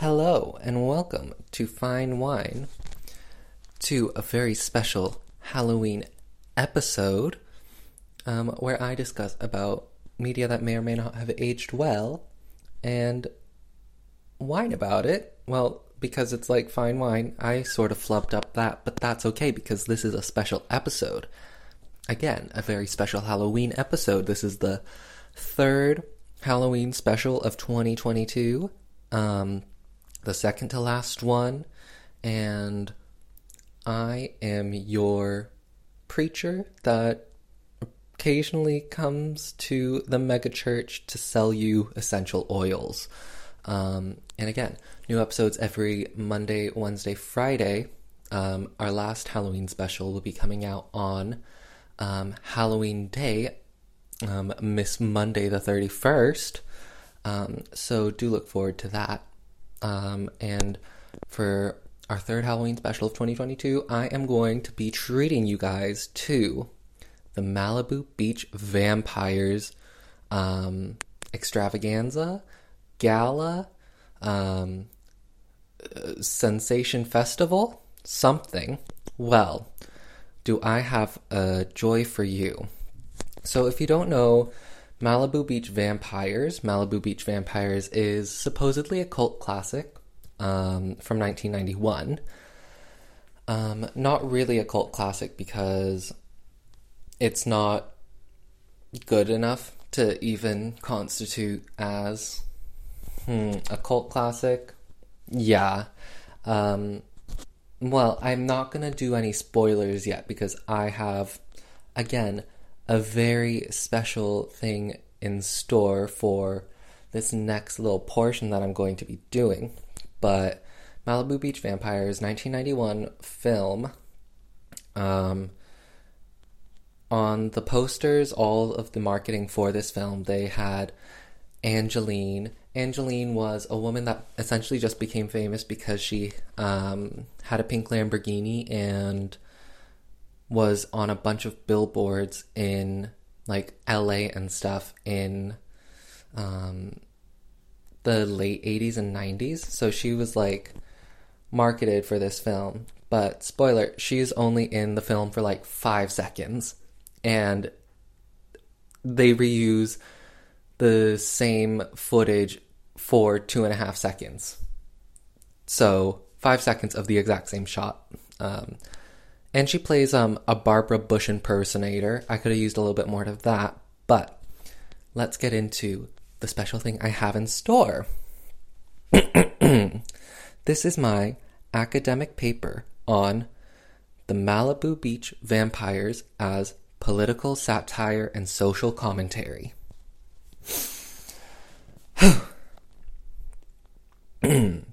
Hello and welcome to Fine Wine, to a very special Halloween episode um, where I discuss about media that may or may not have aged well and wine about it. Well, because it's like fine wine, I sort of flubbed up that, but that's okay because this is a special episode. Again, a very special Halloween episode. This is the third Halloween special of 2022. Um, the second to last one, and I am your preacher that occasionally comes to the megachurch to sell you essential oils. Um, and again, new episodes every Monday, Wednesday, Friday. Um, our last Halloween special will be coming out on um, Halloween Day, um, Miss Monday the 31st. Um, so do look forward to that. Um, and for our third Halloween special of 2022, I am going to be treating you guys to the Malibu Beach Vampires um, extravaganza, gala, um, sensation festival, something. Well, do I have a joy for you? So, if you don't know, Malibu Beach Vampires. Malibu Beach Vampires is supposedly a cult classic um, from 1991. Um, not really a cult classic because it's not good enough to even constitute as hmm, a cult classic. Yeah. Um, well, I'm not going to do any spoilers yet because I have, again, a very special thing in store for this next little portion that I'm going to be doing. But Malibu Beach Vampires, 1991 film. Um, on the posters, all of the marketing for this film, they had Angelyne. Angelyne was a woman that essentially just became famous because she um, had a pink Lamborghini and was on a bunch of billboards in like LA and stuff in um, the late 80s and 90s. So she was like marketed for this film. But spoiler, she's only in the film for like five seconds. And they reuse the same footage for two and a half seconds. So five seconds of the exact same shot. Um, and she plays um, a Barbara Bush impersonator. I could have used a little bit more of that, but let's get into the special thing I have in store. this is my academic paper on the Malibu Beach vampires as political satire and social commentary.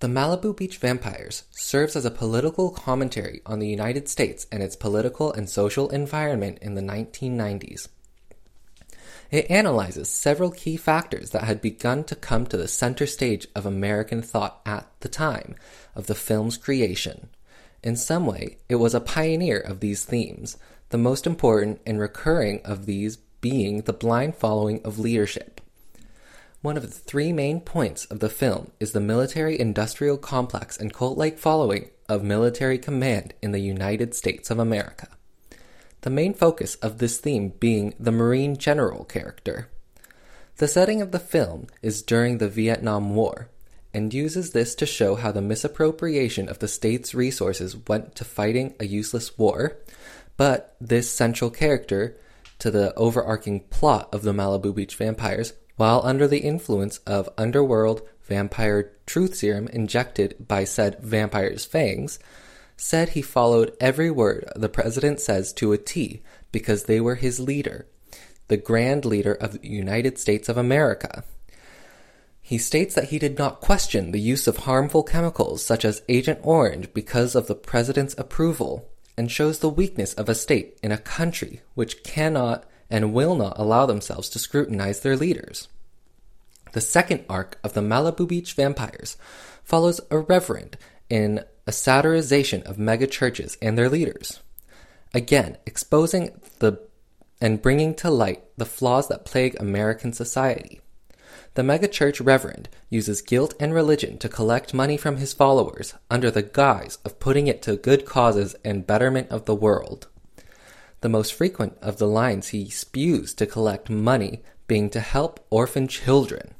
The Malibu Beach Vampires serves as a political commentary on the United States and its political and social environment in the 1990s. It analyzes several key factors that had begun to come to the center stage of American thought at the time of the film's creation. In some way, it was a pioneer of these themes, the most important and recurring of these being the blind following of leadership. One of the three main points of the film is the military industrial complex and cult like following of military command in the United States of America. The main focus of this theme being the Marine general character. The setting of the film is during the Vietnam War and uses this to show how the misappropriation of the state's resources went to fighting a useless war, but this central character to the overarching plot of the Malibu Beach Vampires while under the influence of underworld vampire truth serum injected by said vampire's fangs, said he followed every word the president says to a T because they were his leader, the grand leader of the United States of America. He states that he did not question the use of harmful chemicals such as Agent Orange because of the president's approval, and shows the weakness of a state in a country which cannot and will not allow themselves to scrutinize their leaders. The second arc of the Malibu Beach Vampires follows a reverend in a satirization of mega churches and their leaders. Again, exposing the and bringing to light the flaws that plague American society. The megachurch reverend uses guilt and religion to collect money from his followers under the guise of putting it to good causes and betterment of the world. The most frequent of the lines he spews to collect money being to help orphan children.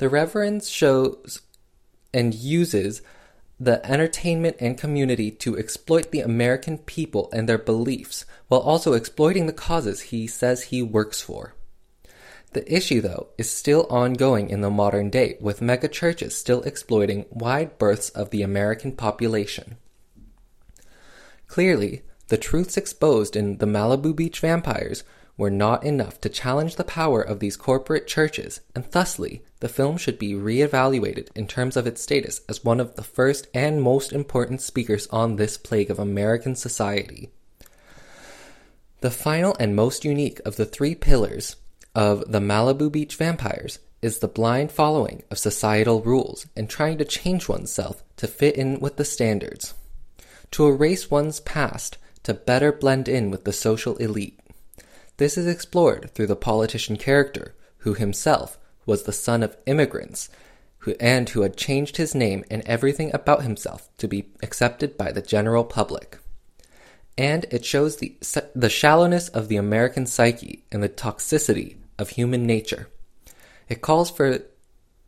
The reverend shows and uses the entertainment and community to exploit the American people and their beliefs while also exploiting the causes he says he works for. The issue, though, is still ongoing in the modern day, with megachurches still exploiting wide berths of the American population. Clearly, the truths exposed in the Malibu Beach Vampires were not enough to challenge the power of these corporate churches, and thusly, the film should be reevaluated in terms of its status as one of the first and most important speakers on this plague of American society. The final and most unique of the three pillars of the Malibu Beach Vampires is the blind following of societal rules and trying to change oneself to fit in with the standards, to erase one's past to better blend in with the social elite. This is explored through the politician character, who himself was the son of immigrants who, and who had changed his name and everything about himself to be accepted by the general public. And it shows the, the shallowness of the American psyche and the toxicity of human nature. It calls for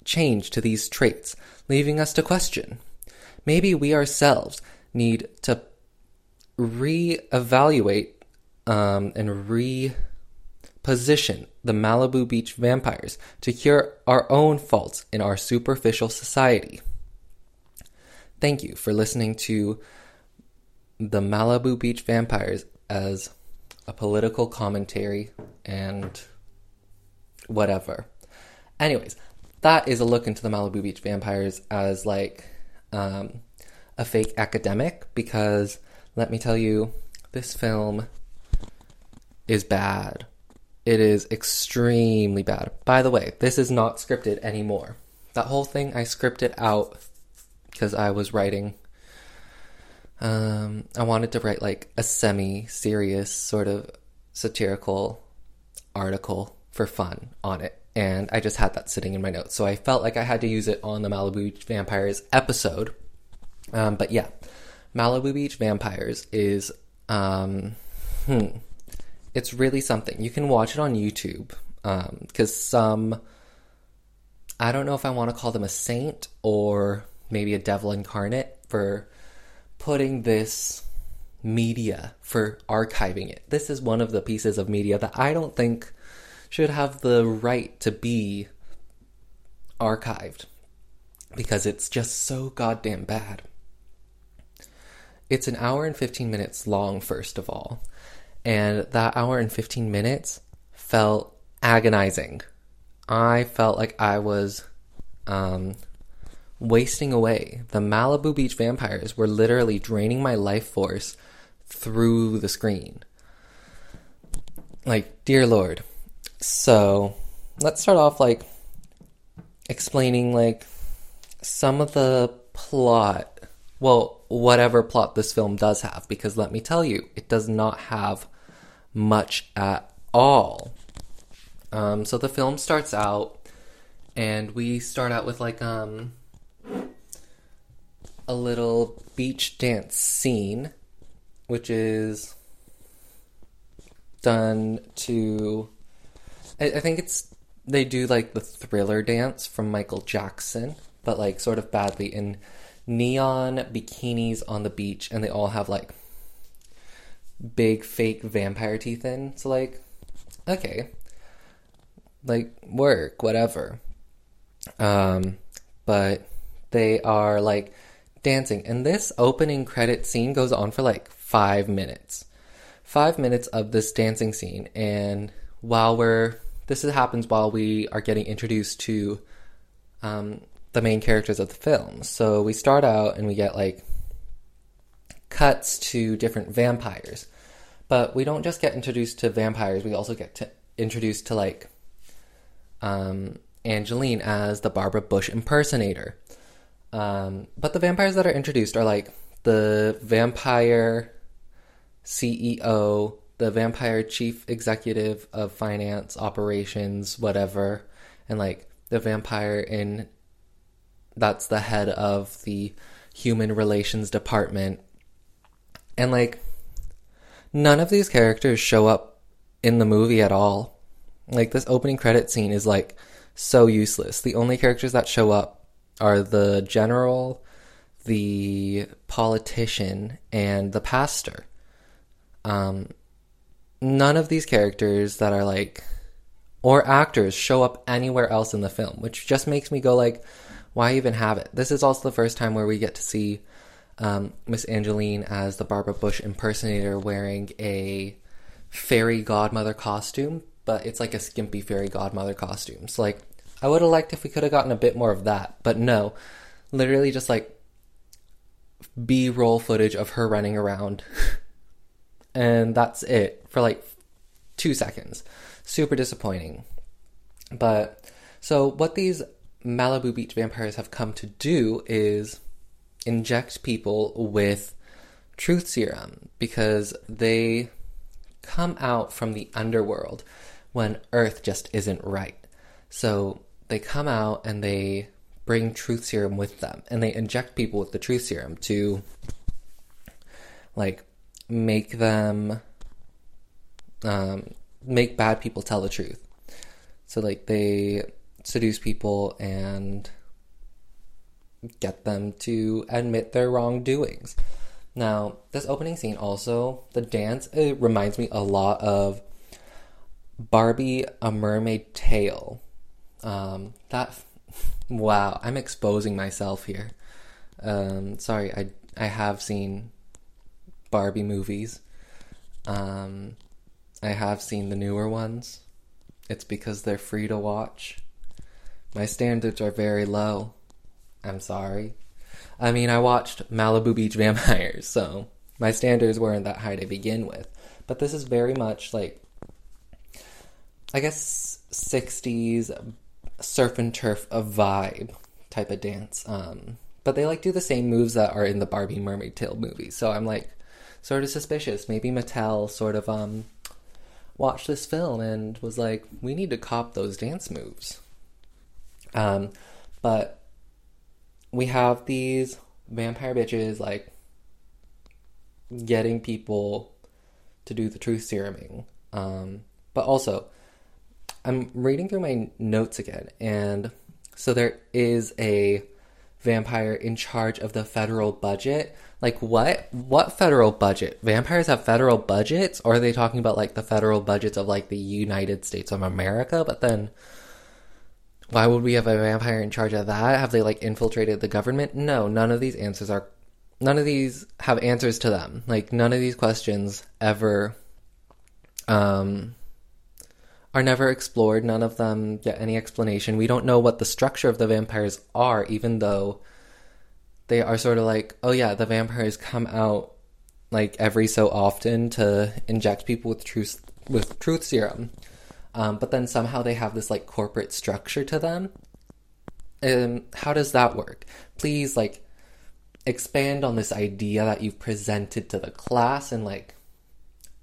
change to these traits, leaving us to question. Maybe we ourselves need to re-evaluate um, and reposition the Malibu Beach vampires to cure our own faults in our superficial society. Thank you for listening to the Malibu Beach vampires as a political commentary and whatever. Anyways, that is a look into the Malibu Beach vampires as like um, a fake academic because let me tell you, this film is bad. It is extremely bad. By the way, this is not scripted anymore. That whole thing I scripted out because I was writing. Um, I wanted to write like a semi serious, sort of satirical article for fun on it. And I just had that sitting in my notes. So I felt like I had to use it on the Malibu Beach Vampires episode. Um, but yeah, Malibu Beach Vampires is, um, hmm, it's really something. You can watch it on YouTube because um, some, I don't know if I want to call them a saint or maybe a devil incarnate for putting this media, for archiving it. This is one of the pieces of media that I don't think should have the right to be archived because it's just so goddamn bad. It's an hour and 15 minutes long, first of all. And that hour and 15 minutes felt agonizing. I felt like I was um, wasting away. The Malibu Beach vampires were literally draining my life force through the screen. Like, dear Lord. So, let's start off like explaining like some of the plot. Well, whatever plot this film does have, because let me tell you, it does not have much at all. Um, so the film starts out, and we start out with like um a little beach dance scene, which is done to. I, I think it's they do like the thriller dance from Michael Jackson, but like sort of badly in neon bikinis on the beach, and they all have like big fake vampire teeth in. So like, okay, like work, whatever. Um, but they are like dancing, and this opening credit scene goes on for like five minutes. Five minutes of this dancing scene, and while we're this happens while we are getting introduced to um, the main characters of the film. So we start out and we get like cuts to different vampires. But we don't just get introduced to vampires, we also get to, introduced to like um, Angelyne as the Barbara Bush impersonator. Um, but the vampires that are introduced are like the vampire CEO, the vampire chief executive of finance, operations, whatever, and like the vampire in that's the head of the human relations department. And like none of these characters show up in the movie at all. Like this opening credit scene is like so useless. The only characters that show up are the general, the politician, and the pastor. Um, none of these characters that are like or actors show up anywhere else in the film, which just makes me go like, why even have it? This is also the first time where we get to see um, Miss Angelyne as the Barbara Bush impersonator wearing a fairy godmother costume, but it's like a skimpy fairy godmother costume. So like, I would have liked if we could have gotten a bit more of that, but no, literally just like B roll footage of her running around, and that's it for like two seconds. Super disappointing. But so what these Malibu Beach vampires have come to do is inject people with truth serum because they come out from the underworld when Earth just isn't right. So they come out and they bring truth serum with them and they inject people with the truth serum to like make them um, make bad people tell the truth. So like they seduce people and get them to admit their wrongdoings. Now, this opening scene also, the dance, it reminds me a lot of Barbie A Mermaid Tale. Um, that, wow, I'm exposing myself here. Um, sorry, I, I have seen Barbie movies. Um, I have seen the newer ones. It's because they're free to watch. My standards are very low. I'm sorry. I mean, I watched Malibu Beach Vampires, so my standards weren't that high to begin with. But this is very much like, I guess, 60s surf and turf a vibe type of dance. Um, but they like do the same moves that are in the Barbie Mermaid Tale movie. So I'm like, sort of suspicious. Maybe Mattel sort of um watched this film and was like, we need to cop those dance moves. Um, but we have these vampire bitches like getting people to do the truth seruming. Um, but also, I'm reading through my notes again, and so there is a vampire in charge of the federal budget. Like what? What federal budget? Vampires have federal budgets, or are they talking about like the federal budgets of like the United States of America? But then why would we have a vampire in charge of that? Have they like infiltrated the government? No, none of these answers are none of these have answers to them. Like none of these questions ever um are never explored. None of them get any explanation. We don't know what the structure of the vampires are, even though they are sort of like, oh yeah, the vampires come out like every so often to inject people with truth with truth serum. Um, but then somehow they have this like corporate structure to them. Um, how does that work? Please like expand on this idea that you've presented to the class and like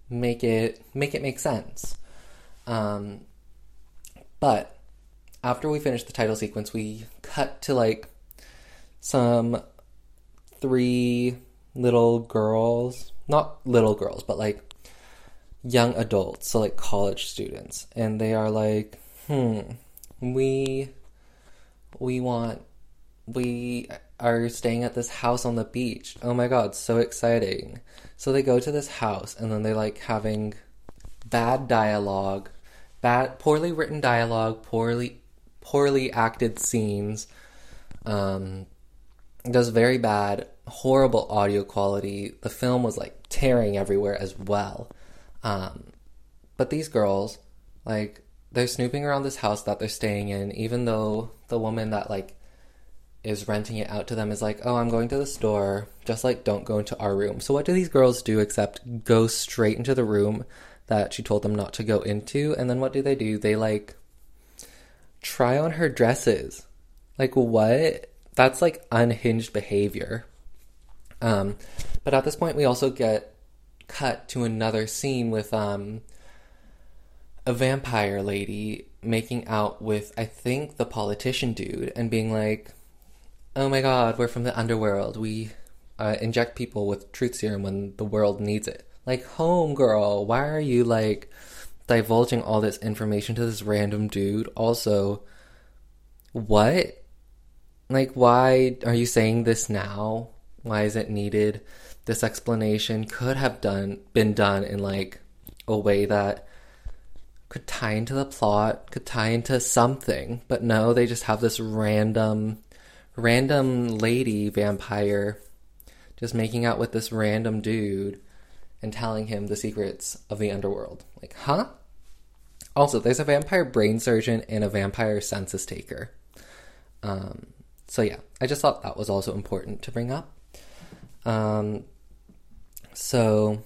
make it make it make sense. Um, but after we finish the title sequence, we cut to like some three little girls, not little girls, but like young adults, so like college students, and they are like, hmm, we we want we are staying at this house on the beach. Oh my god, so exciting. So they go to this house and then they're like having bad dialogue bad, poorly written dialogue, poorly, poorly acted scenes. Um, was very bad, horrible audio quality. The film was like tearing everywhere as well. Um, but these girls, like, they're snooping around this house that they're staying in, even though the woman that like is renting it out to them is like, "Oh, I'm going to the store." Just like, don't go into our room. So what do these girls do except go straight into the room that she told them not to go into. And then what do they do? They like try on her dresses. Like what? That's like unhinged behavior. Um, but at this point, we also get cut to another scene with um, a vampire lady making out with, I think, the politician dude and being like, oh my god, we're from the underworld. We uh, inject people with truth serum when the world needs it. Like, home girl, why are you like divulging all this information to this random dude? Also, what? Like, why are you saying this now? Why is it needed? This explanation could have done been done in like a way that could tie into the plot, could tie into something, but no, they just have this random, random lady vampire just making out with this random dude and telling him the secrets of the underworld. Like, huh? Also, there's a vampire brain surgeon and a vampire census taker. Um, so yeah, I just thought that was also important to bring up. Um, so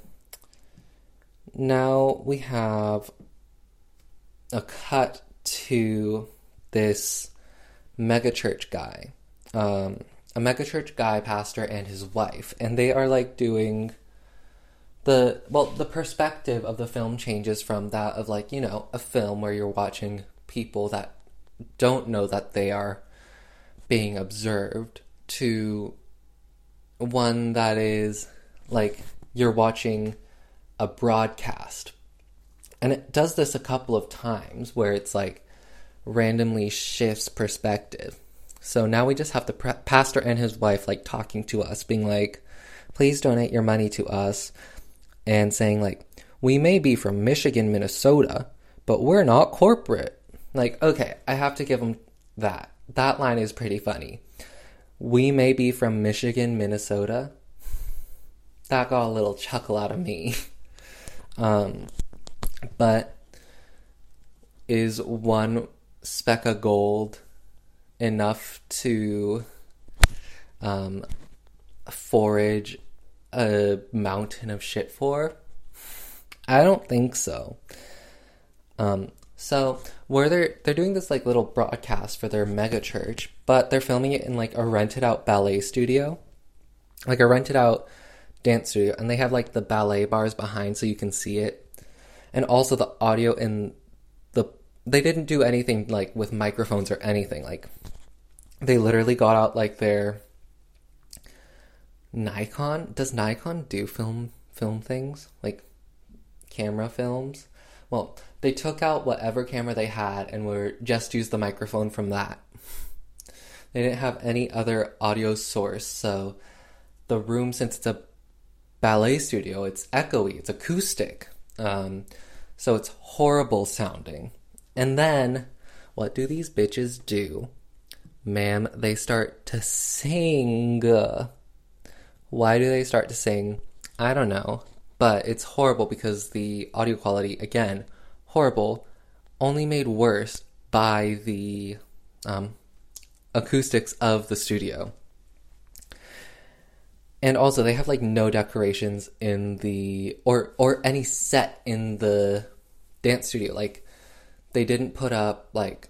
now we have a cut to this megachurch guy, um, a megachurch guy pastor and his wife, and they are like doing the well the perspective of the film changes from that of like you know a film where you're watching people that don't know that they are being observed to one that is like you're watching a broadcast and it does this a couple of times where it's like randomly shifts perspective so now we just have the pastor and his wife like talking to us being like please donate your money to us and saying like we may be from Michigan, Minnesota, but we're not corporate. Like, okay, I have to give them that. That line is pretty funny. We may be from Michigan, Minnesota. That got a little chuckle out of me. um, but is one speck of gold enough to um, forage a mountain of shit for? I don't think so. Um, so where they're they're doing this like little broadcast for their mega church, but they're filming it in like a rented out ballet studio, like a rented out dance studio, and they have like the ballet bars behind so you can see it, and also the audio in the they didn't do anything like with microphones or anything like they literally got out like their Nikon does Nikon do film film things like camera films? Well, they took out whatever camera they had and were just used the microphone from that. They didn't have any other audio source, so the room since it's a ballet studio, it's echoey, it's acoustic. Um, so it's horrible sounding. And then what do these bitches do? Ma'am, they start to sing. Why do they start to sing? I don't know. But it's horrible because the audio quality, again, horrible, only made worse by the um, acoustics of the studio. And also, they have like no decorations in the or or any set in the dance studio. Like, they didn't put up like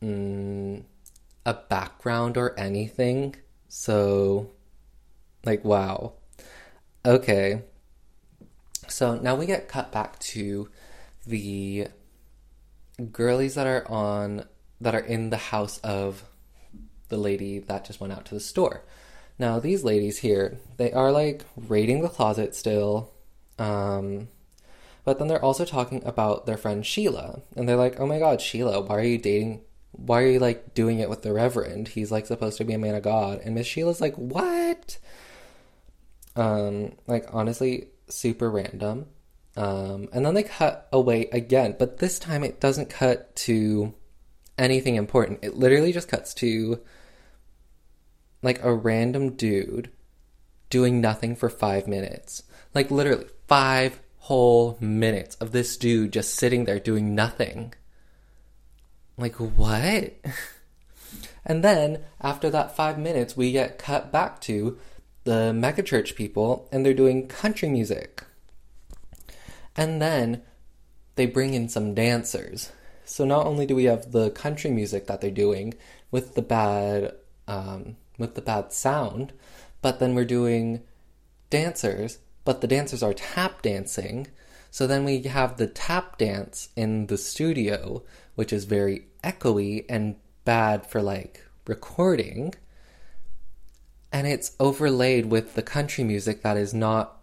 mm, a background or anything. So like, wow. Okay. So now we get cut back to the girlies that are on that are in the house of the lady that just went out to the store. Now these ladies here, they are like raiding the closet still. Um but then they're also talking about their friend Sheila. And they're like, "Oh my god, Sheila, why are you dating why are you like doing it with the reverend? He's like supposed to be a man of God." And Miss Sheila's like, "What?" Um, like honestly, super random. Um, and then they cut away again, but this time it doesn't cut to anything important. It literally just cuts to like a random dude doing nothing for five minutes. Like literally five whole minutes of this dude just sitting there doing nothing. Like, what? and then after that five minutes, we get cut back to the megachurch people and they're doing country music. And then they bring in some dancers. So not only do we have the country music that they're doing with the bad um, with the bad sound, but then we're doing dancers, but the dancers are tap dancing. So then we have the tap dance in the studio, which is very echoey and bad for like recording. And it's overlaid with the country music that is not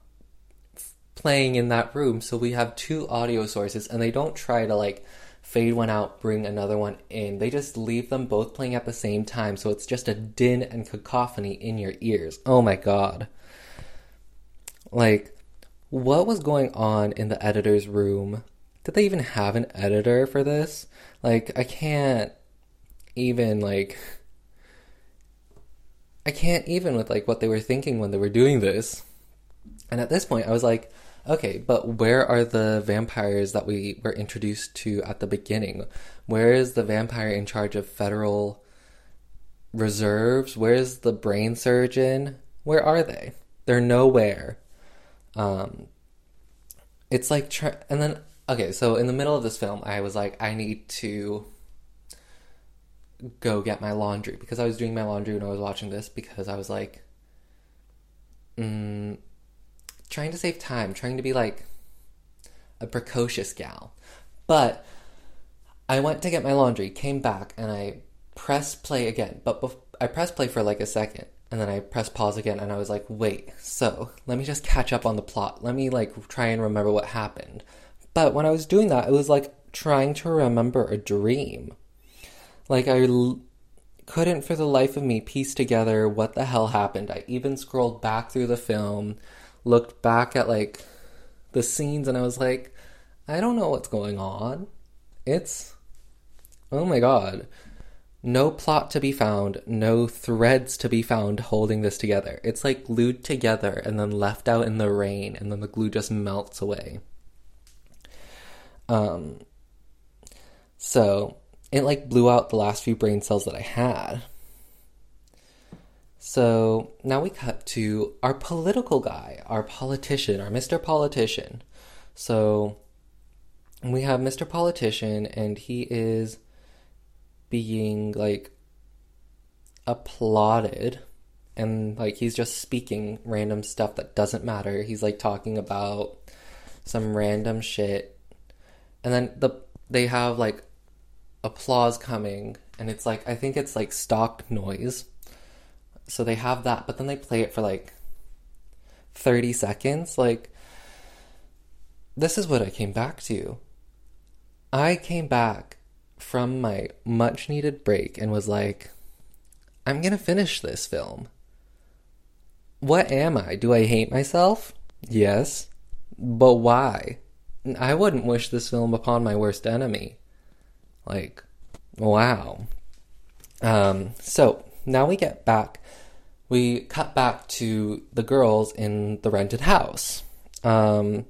playing in that room. So we have two audio sources and they don't try to like fade one out, bring another one in. They just leave them both playing at the same time. So it's just a din and cacophony in your ears. Oh my god. Like, what was going on in the editor's room? Did they even have an editor for this? Like, I can't even, like, I can't even with, like, what they were thinking when they were doing this. And at this point, I was like, okay, but where are the vampires that we were introduced to at the beginning? Where is the vampire in charge of federal reserves? Where's the brain surgeon? Where are they? They're nowhere. Um, it's like, and then okay, so in the middle of this film, I was like, I need to go get my laundry because I was doing my laundry when I was watching this because I was like, mm, trying to save time, trying to be like a precocious gal. But I went to get my laundry, came back, and I pressed play again. But bef- I pressed play for like a second, and then I pressed pause again, and I was like, wait, so let me just catch up on the plot. Let me like try and remember what happened. But when I was doing that, it was like trying to remember a dream. Like I l- couldn't for the life of me piece together what the hell happened. I even scrolled back through the film, looked back at like the scenes, and I was like, I don't know what's going on. It's oh my god. No plot to be found, no threads to be found holding this together. It's like glued together and then left out in the rain, and then the glue just melts away. Um, so it like blew out the last few brain cells that I had. So now we cut to our political guy, our politician, our Mr. Politician. So we have Mr. Politician, and he is being like applauded and like he's just speaking random stuff that doesn't matter. He's like talking about some random shit. And then the they have like applause coming and it's like I think it's like stock noise. So they have that, but then they play it for like 30 seconds like this is what I came back to. I came back from my much needed break and was like, I'm gonna finish this film. What am I? Do I hate myself? Yes. But why? I wouldn't wish this film upon my worst enemy. Like, wow. Um, so now we get back. We cut back to the girls in the rented house. Um,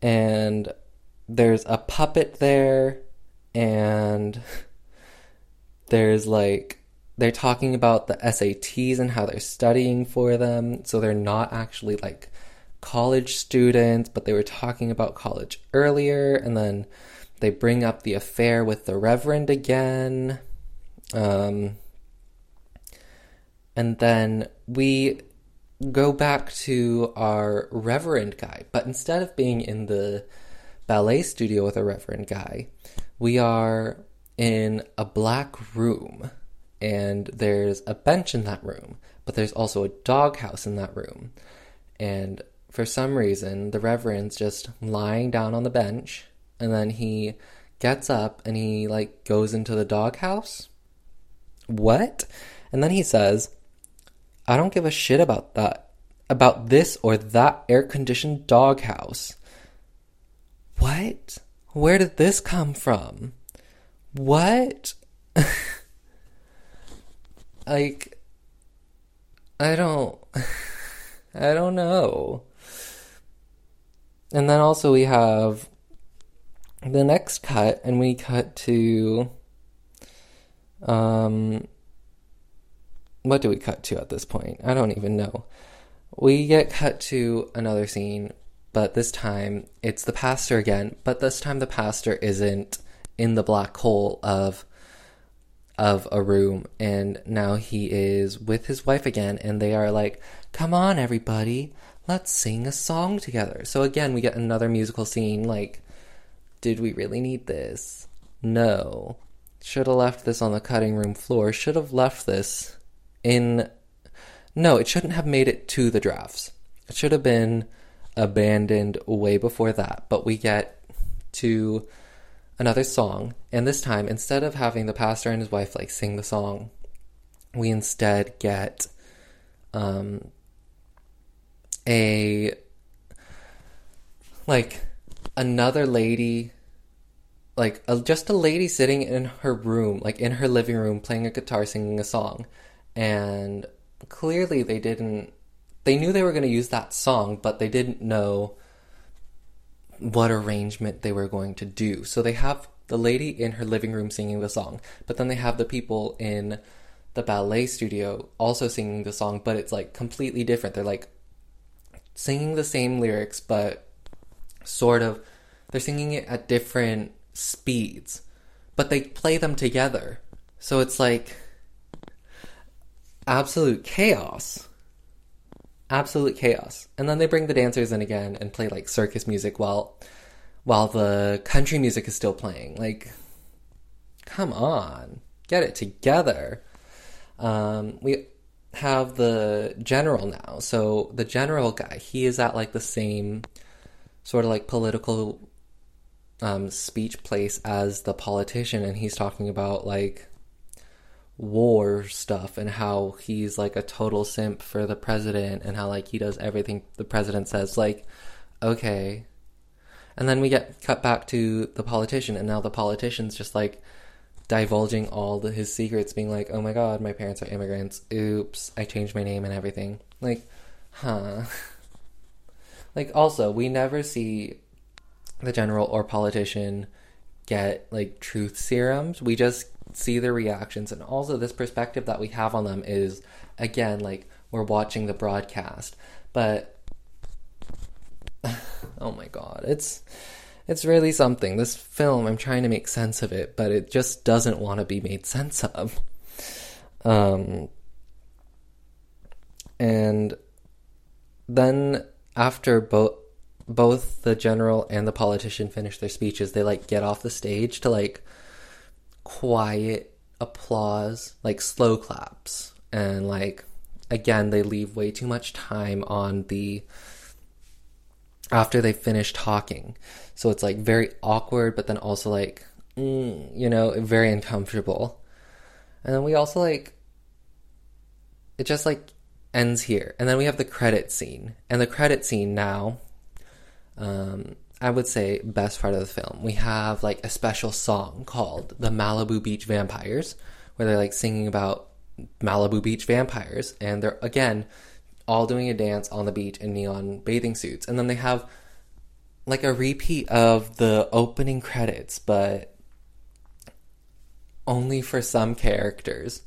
and there's a puppet there and there's like they're talking about the SATs and how they're studying for them. So they're not actually like college students, but they were talking about college earlier. And then they bring up the affair with the Reverend again. Um, and then we go back to our Reverend guy, but instead of being in the ballet studio with a Reverend guy, we are in a black room and there's a bench in that room, but there's also a doghouse in that room. And for some reason, the Reverend's just lying down on the bench and then he gets up and he like goes into the doghouse. What? And then he says, I don't give a shit about that, about this or that air conditioned doghouse. What? Where did this come from? What? like, I don't. I don't know. And then also we have the next cut, and we cut to. Um. What do we cut to at this point? I don't even know. We get cut to another scene but this time it's the pastor again, but this time the pastor isn't in the black hole of of a room and now he is with his wife again and they are like, "Come on everybody, let's sing a song together. So again, we get another musical scene like did we really need this? No. Should have left this on the cutting room floor. Should have left this in No, it shouldn't have made it to the drafts. It should have been abandoned way before that. But we get to another song, and this time instead of having the pastor and his wife like sing the song, we instead get um a like another lady like a, just a lady sitting in her room like in her living room playing a guitar singing a song and clearly they didn't they knew they were going to use that song but they didn't know what arrangement they were going to do so they have the lady in her living room singing the song but then they have the people in the ballet studio also singing the song but it's like completely different they're like singing the same lyrics but sort of they're singing it at different speeds, but they play them together. So it's like absolute chaos. Absolute chaos. And then they bring the dancers in again and play like circus music while while the country music is still playing. Like come on. Get it together. Um, we have the general now. So the general guy, he is at like the same sort of like political um, speech place as the politician, and he's talking about like war stuff and how he's like a total simp for the president and how like he does everything the president says. Like, okay. And then we get cut back to the politician, and now the politician's just like divulging all the, his secrets, being like, "Oh my god, my parents are immigrants. Oops, I changed my name and everything." Like, huh. Like, also, we never see the general or politician get like truth serums. We just see their reactions. And also, this perspective that we have on them is, again, like we're watching the broadcast. But, oh my god, it's. It's really something. This film, I'm trying to make sense of it, but it just doesn't want to be made sense of. Um, and then after both both the general and the politician finish their speeches, they like get off the stage to like quiet applause, like slow claps, and like again they leave way too much time on the after they finish talking. So it's like very awkward, but then also like mm, you know very uncomfortable. And then we also like it just like ends here. And then we have the credit scene. And the credit scene now, um, I would say, best part of the film. We have like a special song called The Malibu Beach Vampires, where they're like singing about Malibu Beach vampires. And they're, again, all doing a dance on the beach in neon bathing suits. And then they have like a repeat of the opening credits, but only for some characters.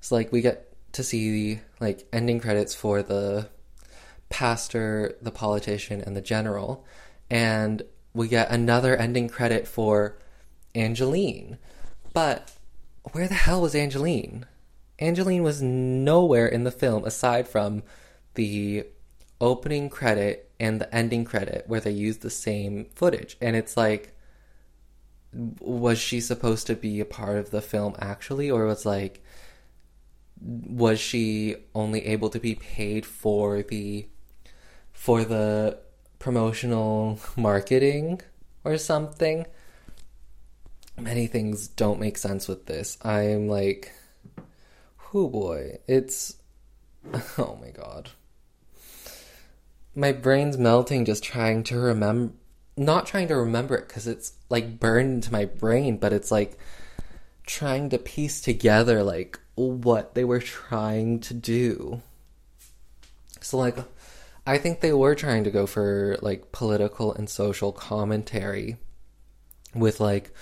So like we get to see the like ending credits for the pastor, the politician, and the general, and we get another ending credit for Angelyne. But where the hell was Angelyne? Angelyne was nowhere in the film aside from the opening credit and the ending credit where they use the same footage. And it's like, was she supposed to be a part of the film actually? Or was like, was she only able to be paid for the for the promotional marketing or something. Many things don't make sense with this. I'm like whoo boy. It's oh my god. My brain's melting just trying to remember not trying to remember it because it's like burned into my brain but it's like trying to piece together like what they were trying to do. So like I think they were trying to go for like political and social commentary with like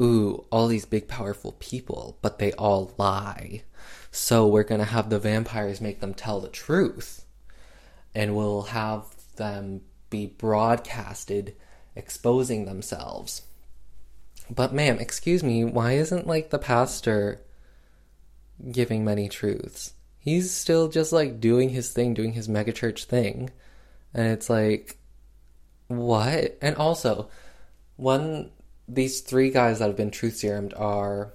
ooh, all these big powerful people, but they all lie. So we're going to have the vampires make them tell the truth. And we'll have them be broadcasted exposing themselves. But ma'am, excuse me, why isn't like the pastor giving many truths? He's still just like doing his thing, doing his megachurch thing. And it's like, what? And also, one, these three guys that have been truth serumed are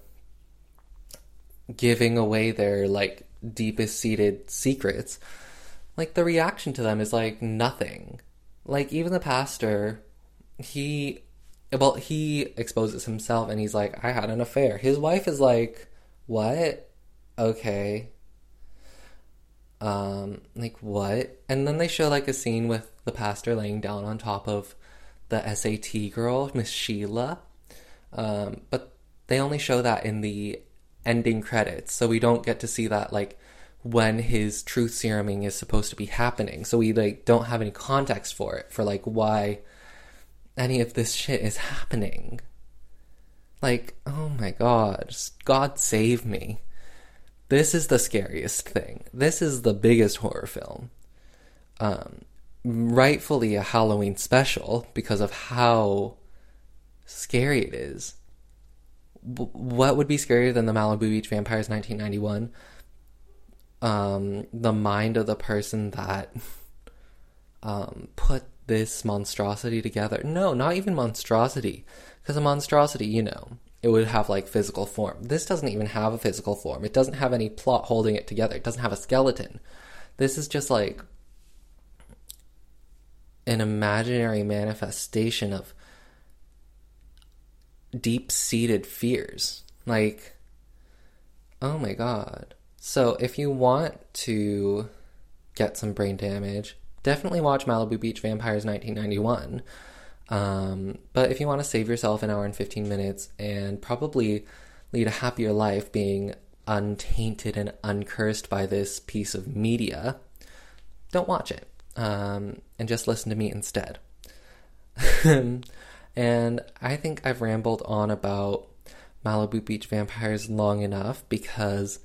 giving away their like deepest seated secrets. Like the reaction to them is like nothing. Like even the pastor, he well, he exposes himself and he's like, I had an affair. His wife is like, What? Okay. Um, like what? And then they show like a scene with the pastor laying down on top of the SAT girl, Miss Sheila. Um, but they only show that in the ending credits, so we don't get to see that like when his truth seruming is supposed to be happening. So we like don't have any context for it for like why any of this shit is happening. Like, oh my god, God save me. This is the scariest thing. This is the biggest horror film. Um, rightfully a Halloween special because of how scary it is. W- what would be scarier than the Malibu Beach Vampires 1991? Um, the mind of the person that um, put this monstrosity together. No, not even monstrosity. Because a monstrosity, you know, it would have like physical form. This doesn't even have a physical form. It doesn't have any plot holding it together. It doesn't have a skeleton. This is just like an imaginary manifestation of deep seated fears. Like, oh my god. So, if you want to get some brain damage, definitely watch Malibu Beach Vampires 1991. Um, but if you want to save yourself an hour and 15 minutes and probably lead a happier life being untainted and uncursed by this piece of media, don't watch it um, and just listen to me instead. and I think I've rambled on about Malibu Beach Vampires long enough because